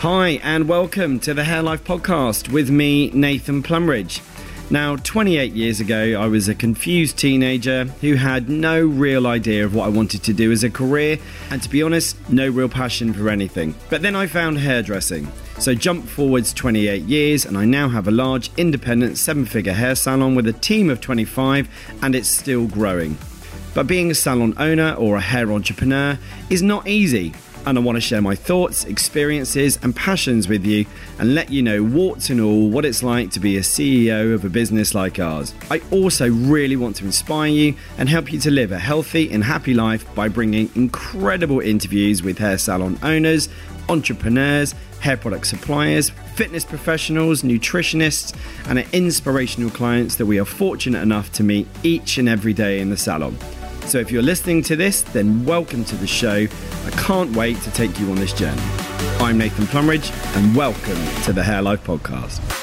Hi, and welcome to the Hair Life Podcast with me, Nathan Plumridge. Now, 28 years ago, I was a confused teenager who had no real idea of what I wanted to do as a career, and to be honest, no real passion for anything. But then I found hairdressing. So jump forwards 28 years, and I now have a large independent seven figure hair salon with a team of 25, and it's still growing. But being a salon owner or a hair entrepreneur is not easy and I want to share my thoughts, experiences, and passions with you and let you know, warts and all, what it's like to be a CEO of a business like ours. I also really want to inspire you and help you to live a healthy and happy life by bringing incredible interviews with hair salon owners, entrepreneurs, hair product suppliers, fitness professionals, nutritionists, and inspirational clients that we are fortunate enough to meet each and every day in the salon. So if you're listening to this, then welcome to the show. I can't wait to take you on this journey. I'm Nathan Plumridge, and welcome to the Hair Life Podcast.